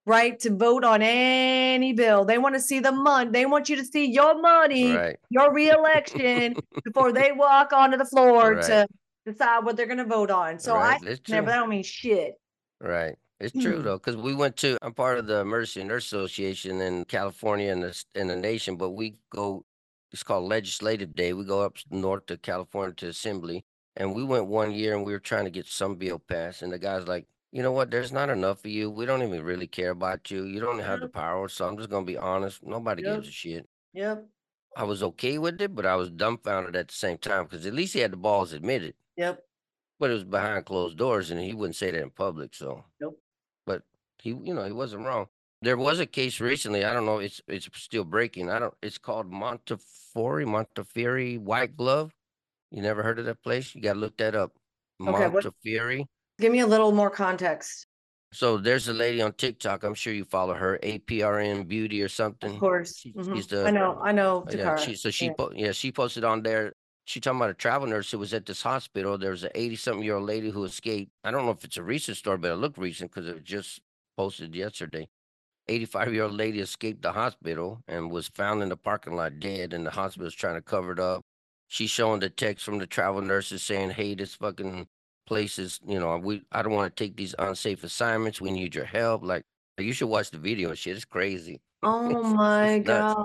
right, to vote on any bill. They want to see the money. They want you to see your money, Right. your reelection (laughs) before they walk onto the floor Right. to decide what they're going to vote on. So right. I never, that don't mean shit. Right. It's true Mm. though, because we went to. I'm part of the Emergency Nurse Association in California and the in the nation, but we go. It's called Legislative Day. We go up north to California to Assembly, and we went one year and we were trying to get some bill passed, and the guy's like, you know what? There's not enough of you. We don't even really care about you. You don't have the power, so I'm just gonna be honest. Nobody Yep. gives a shit. Yep. I was okay with it, but I was dumbfounded at the same time because at least he had the balls admitted. Yep. But it was behind closed doors, and he wouldn't say that in public. So, Nope. but he, you know, he wasn't wrong. There was a case recently. I don't know. It's it's still breaking. I don't. It's called Montefiore, Montefiore White Glove. You never heard of that place? You got to look that up. Okay, what- Montefiore. Give me a little more context. So there's a lady on TikTok. I'm sure you follow her, APRN Beauty or something. Of course. She- Mhm. she's the- I know. I know. Uh, Yeah, Takara. she, so she Yeah. po- yeah she posted on there. She talking about a travel nurse who was at this hospital. There was an eighty something year old lady who escaped. I don't know if it's a recent story, but it looked recent because it was just posted yesterday. Eighty five year old lady escaped the hospital and was found in the parking lot dead, and the hospital's trying to cover it up. She's showing the text from the travel nurses saying, "Hey, this fucking place is you know we I don't want to take these unsafe assignments. We need your help." Like you should watch the video and shit. It's crazy. (laughs) Oh my god.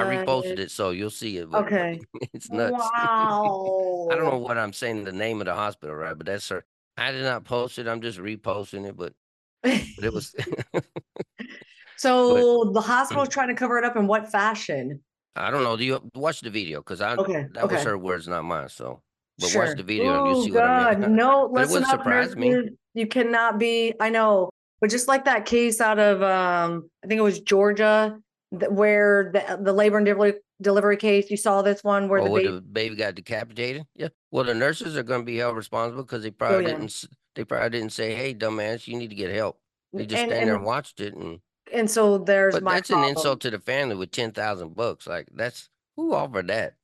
I reposted it, so you'll see it. Okay. (laughs) it's nuts. Wow. (laughs) I don't know what I'm saying the name of the hospital, right? But that's her. I did not post it. I'm just reposting it, but, but it was. so the hospital's mm. trying to cover it up in what fashion? I don't know. Do you watch the video? Because I Okay, that was okay. her words, not mine. So, but sure. watch the video and you'll Oh, see what I mean. God. No, (laughs) But it listen wouldn't up, surprise me. You cannot be. I know, but just like that case out of, um, I think it was Georgia, where the the labor and delivery delivery case. You saw this one where oh, the where baby. the baby got decapitated. Yeah. Well, the nurses are going to be held responsible because they probably Oh, yeah. didn't. s- They probably didn't say, "Hey, dumbass, you need to get help." They just and, stand there and and, watched it, and and so there's but my that's problem. an insult to the family with ten thousand bucks. Like that's who offered that.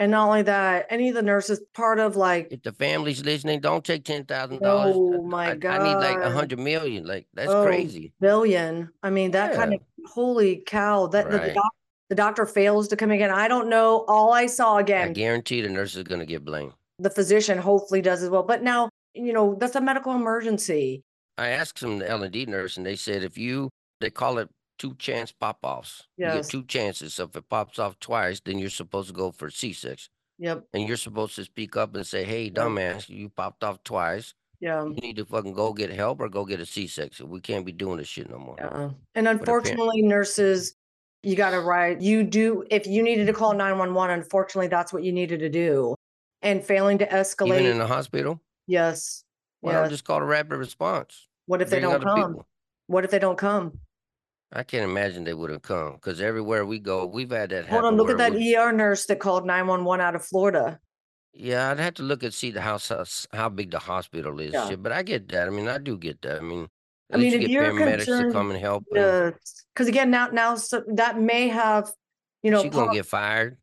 And not only that, any of the nurses part of like, If the family's listening, don't take ten thousand dollars. oh my I, god, I need like a hundred million. Like that's Oh, crazy. billion. I mean, that kind of holy cow. That the, Right. doc, the doctor fails to come again. I don't know. All I saw again. I again, guarantee the nurse is gonna get blamed. the physician hopefully does as well. But now, you know, that's a medical emergency. I asked some L and D nurse, and they said if you they call it two chance pop offs. You Yes. get two chances. So if it pops off twice, then you're supposed to go for C six, Yep. and you're supposed to speak up and say, "Hey, dumbass, you popped off twice. Yeah. You need to fucking go get help or go get a C six. We can't be doing this shit no more." Yeah. And unfortunately, nurses, you got to write. You do if you needed to call nine one one. Unfortunately, that's what you needed to do. And failing to escalate. Even in the hospital, yes. why Yes. don't just call a rapid response? What if they Bring don't other come? people. What if they don't come? I can't imagine they would have come because everywhere we go, we've had that Hold on, look at that we- ER nurse that called 911 out of Florida. Yeah, I'd have to look and see the house, house how big the hospital is. Yeah. But I get that. I mean, I do get that. I mean, I mean, you if get you're paramedics to concerned come and help. Because again, now now so that may have, you know, she gonna get fired.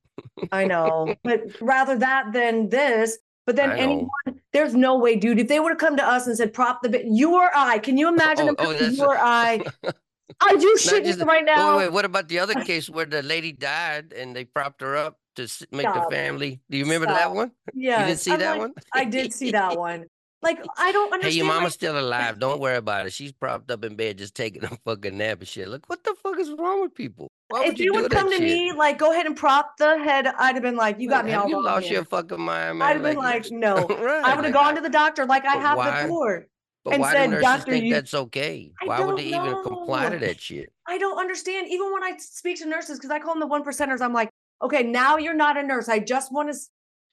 I know, (laughs) but rather that than this. But then anyone, there's no way, dude. If they would have come to us and said, "Prop the bit," you or I, can you imagine? Oh, oh, you a- or I? (laughs) You Not shitting just right now? wait, wait, what about the other case where the lady died and they propped her up to make Stop. the family? Do you remember that one? Yeah, you didn't see I'm that like, one? I did see that one. Like I don't understand. Hey, your like- mama's still alive. Don't worry about it. She's propped up in bed just taking a fucking nap and shit. Look, what the fuck is wrong with people? Why if you you, would come to shit? me, like, go ahead and prop the head, I'd have been like, you got Like, me all you lost here. your fucking mind, man? I'd have been like, no. (laughs) right, I would have like, gone to the doctor like I have why? before. But and why said, do nurses "Doctor, think you- that's okay? I Why would they even comply to that shit? I don't understand. Even when I speak to nurses, because I call them the one percenters, I'm like, okay, now you're not a nurse. I just want to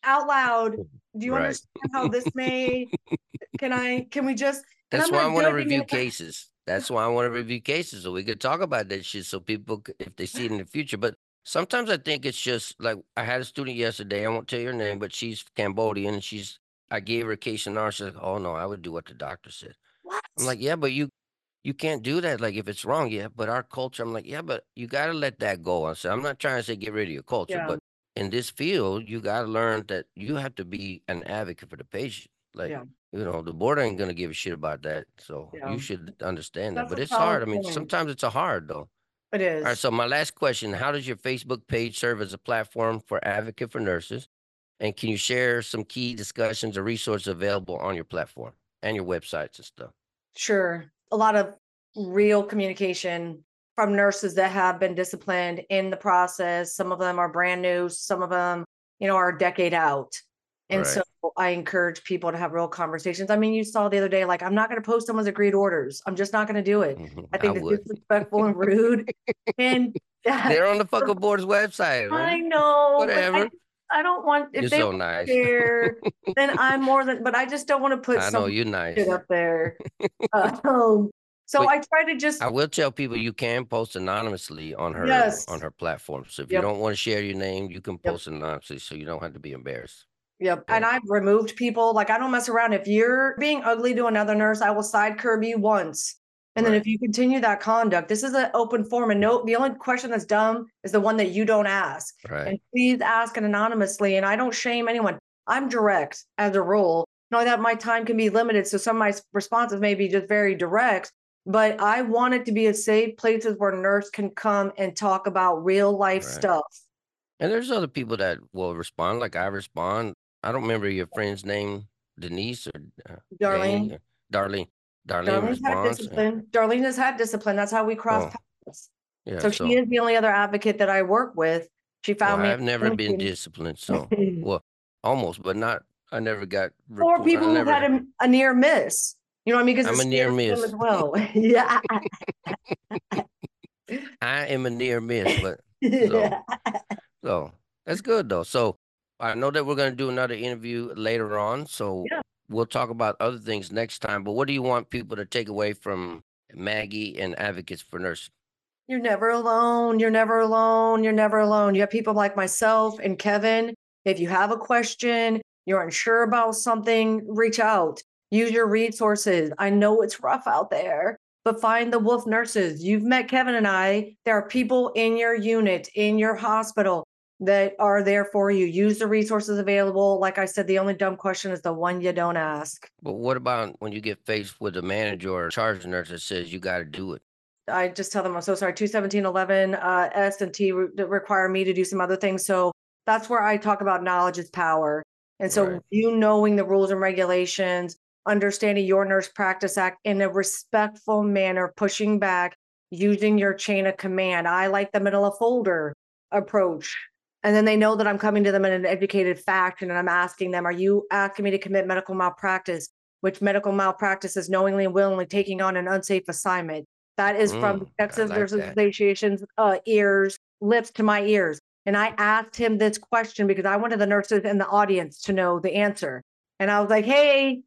out loud. Mm, do you Right. understand how this may? (laughs) Can I? Can we just? That's why I want to review cases. That's why I want to review cases so we could talk about that shit so people, if they see it in the future. But sometimes I think it's just like I had a student yesterday. I won't tell your name, but she's Cambodian. And she's, I gave her a case of NAR. She's like, oh no, I would do what the doctor said. What? I'm like, yeah, but you, you can't do that. Like if it's wrong, yeah. But our culture, I'm like, yeah, but you got to let that go. I said, I'm not trying to say get rid of your culture, Yeah. but in this field, you got to learn that you have to be an advocate for the patient. Like, Yeah. you know, the board ain't gonna give a shit about that. So Yeah. you should understand that. But it's hard. I mean, sometimes it's a hard though. It is. All right. So my last question: How does your Facebook page serve as a platform for advocate for nurses? And can you share some key discussions or resources available on your platform and your websites and stuff? Sure. A lot of real communication from nurses that have been disciplined in the process. Some of them are brand new, some of them, you know, are a decade out. And Right. so I encourage people to have real conversations. I mean, you saw the other day, like, I'm not going to post someone's agreed orders. I'm just not going to do it. Mhm, I think I it's disrespectful and rude. (laughs) and yeah, They're on the (laughs) fucking board's website. I man. know. Whatever. I, I don't want, if You're they so nice. there, (laughs) then I'm more than, but I just don't want to put I know you're nice. up there. (laughs) um, so But I try to just I will tell people you can post anonymously on her Yes. on her platform. So if Yep. you don't want to share your name, you can Yep. post anonymously, so you don't have to be embarrassed. Yep. And I've removed people. Like I don't mess around. If you're being ugly to another nurse, I will side curb you once. And then Right. if you continue that conduct, this is an open forum. And no, the only question that's dumb is the one that you don't ask. Right. And please ask it anonymously. And I don't shame anyone. I'm direct as a rule. Knowing that my time can be limited. So some of my responses may be just very direct, but I want it to be a safe places where nurse can come and talk about real life Right. stuff. And there's other people that will respond, like I respond. I don't remember your friend's name, Denise or uh, Darlene. Or- Darlene. Darlene Darlene's had discipline. Darlene has had discipline. That's how we cross Oh, paths. Yeah. So, she is the only other advocate that I work with. She well, found me. I've never been disciplined, so (laughs) well, almost, but not. I never got. Or I people who've never- had a, a near miss. You know what I mean? Because I'm a near miss. as well. (laughs) yeah. (laughs) I am a near miss, but yeah. So that's good though. So I know that we're going to do another interview later on. So Yeah. We'll talk about other things next time. But what do you want people to take away from Maggie and Advocates for Nurses? You're never alone. You're never alone. You're never alone. You have people like myself and Kevin. If you have a question, you're unsure about something, reach out. Use your resources. I know it's rough out there, but find the wolf nurses. You've met Kevin and I. There are people in your unit, in your hospital that are there for you. Use the resources available. Like I said, the only dumb question is the one you don't ask. But what about when you get faced with a manager or a charge nurse that says you got to do it? I just tell them I'm so sorry. 21711 uh, S and T re- require me to do some other things. So that's where I talk about knowledge is power. And so Right. you knowing the rules and regulations, understanding your nurse practice act in a respectful manner, pushing back, using your chain of command. I like the middle of folder approach. And then they know that I'm coming to them in an educated fashion and I'm asking them, are you asking me to commit medical malpractice? Which medical malpractice is knowingly and willingly taking on an unsafe assignment. That is from Mm, I Texas like Nurses that. Association's uh, ears, lips to my ears. And I asked him this question because I wanted the nurses in the audience to know the answer. And I was like, hey,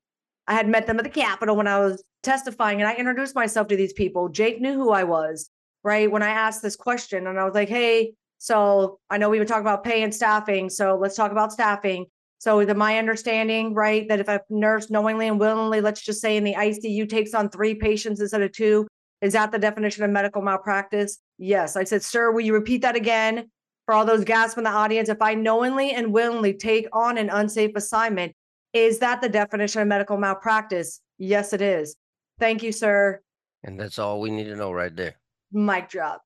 I had met them at the Capitol when I was testifying and I introduced myself to these people. Jake knew who I was, right? When I asked this question and I was like, hey, so I know we would talk about pay and staffing. So let's talk about staffing. So is it my understanding, right, that if a nurse knowingly and willingly, let's just say in the ICU takes on three patients instead of two, is that the definition of medical malpractice? Yes. I said, sir, will you repeat that again for all those gasps in the audience? If I knowingly and willingly take on an unsafe assignment, is that the definition of medical malpractice? Yes, it is. Thank you, sir. And that's all we need to know right there. Mic drop.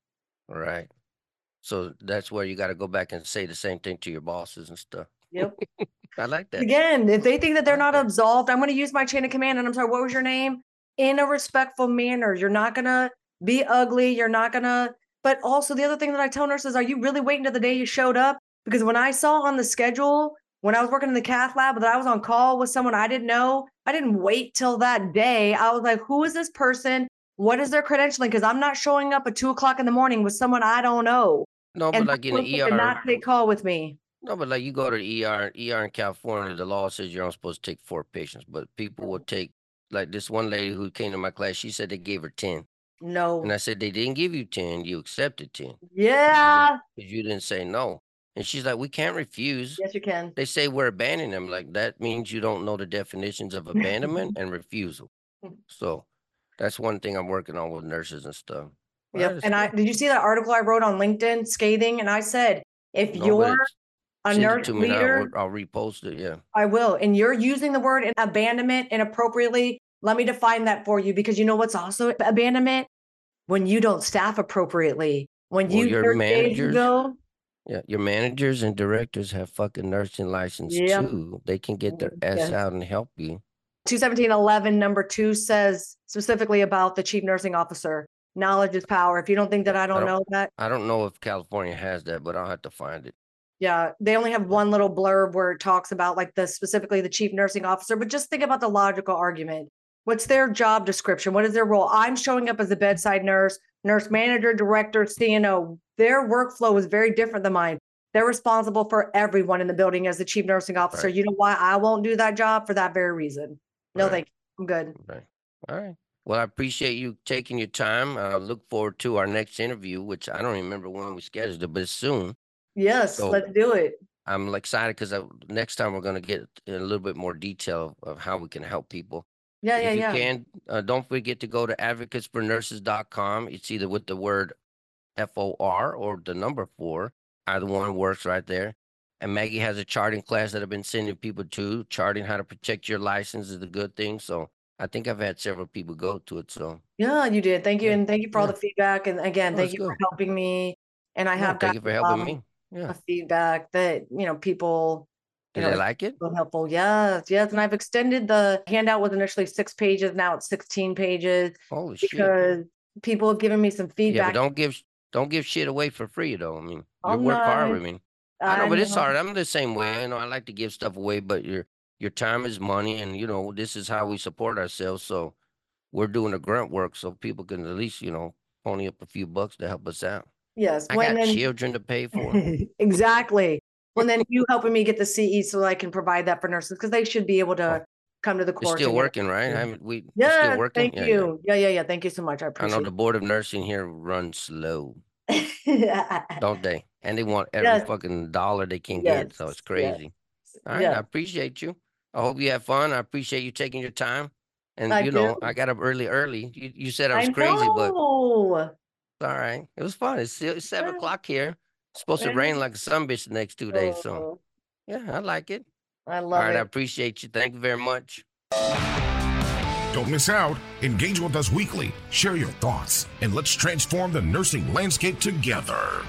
All right. So that's where you got to go back and say the same thing to your bosses and stuff. Yep. (laughs) I like that. Again, if they think that they're not absolved, I'm going to use my chain of command. And I'm sorry, what was your name? In a respectful manner. You're not going to be ugly. You're not going to. But also, the other thing that I tell nurses are you really waiting to the day you showed up? Because when I saw on the schedule, when I was working in the cath lab, that I was on call with someone I didn't know, I didn't wait till that day. I was like, who is this person? What is their credentialing? Because I'm not showing up at two o'clock in the morning with someone I don't know. No, but like in the ER, not take call with me. No, but like you go to the ER, ER in California, the law says you're only supposed to take four patients, but people will take like this one lady who came to my class. She said they gave her ten. No. And I said they didn't give you ten. You accepted ten. Yeah. Because you didn't say no. And she's like, we can't refuse. Yes, you can. They say we're abandoning them. Like that means you don't know the definitions of (laughs) abandonment and refusal. So that's one thing I'm working on with nurses and stuff. Yep. And I did you see that article I wrote on LinkedIn scathing? And I said, if no, you're a nurse leader, I'll, I'll repost it. Yeah. I will. And you're using the word abandonment inappropriately. Let me define that for you because you know what's also abandonment? When you don't staff appropriately. When well, you your managers, ago, yeah, your managers and directors have fucking nursing license too. They can get their mm, ass yes. out and help you. 21711 number two says specifically about the chief nursing officer. Knowledge is power. If you don't think that I don't, I don't know that. I don't know if California has that, but I'll have to find it. Yeah, they only have one little blurb where it talks about like the specifically the chief nursing officer, but just think about the logical argument. What's their job description? What is their role? I'm showing up as a bedside nurse, nurse manager, director, CNO. Their workflow is very different than mine. They're responsible for everyone in the building as the chief nursing officer. Right. You know why I won't do that job for that very reason. No, right. thank you. I'm good. Right. All right. Well, I appreciate you taking your time. I look forward to our next interview, which I don't remember when we scheduled it, but it's soon. Yes, so let's do it. I'm excited because next time we're going to get a little bit more detail of how we can help people. Yeah, if yeah, you yeah. can, uh, don't forget to go to advocatesfornurses.com. It's either with the word F O R or the number four. Either one works right there. And Maggie has a charting class that I've been sending people to. Charting how to protect your license is a good thing. So I think I've had several people go to it. So yeah, you did. Thank you, yeah. and thank you for yeah. all the feedback. And again, oh, thank you good. for helping me. And I have thank you for helping um, me yeah. feedback that you know people did you know, like it? Helpful, yes, yes. And I've extended the handout was initially six pages, now it's sixteen pages. Holy because shit! people have given me some feedback. Yeah, but don't give don't give shit away for free though. I mean, you work hard. I mean, I know, I but know. it's hard. I'm the same way. You know, I like to give stuff away, but your your time is money, and you know this is how we support ourselves. So we're doing the grunt work, so people can at least you know pony up a few bucks to help us out. Yes. I got then, children to pay for. (laughs) exactly. Well, then you helping me get the CE so I can provide that for nurses because they should be able to oh. come to the course. still working, right? I mean, we yeah, still working. Thank yeah, you. Yeah. yeah, yeah, yeah. Thank you so much. I appreciate. I know the board of nursing here runs slow, (laughs) don't they? And they want every yes. fucking dollar they can yes. get, so it's crazy. Yes. All right, I appreciate you. I hope you have fun. I appreciate you taking your time. And I you know, I got up early, early. You, you said I was I crazy, but it's all right. It was fun. It's, it's seven o'clock here. It's supposed to rain like a sun bitch the next two days. So oh. yeah, I like it. I love it. All right, it. I appreciate you. Thank you very much. Don't miss out. Engage with us weekly. Share your thoughts, and let's transform the nursing landscape together.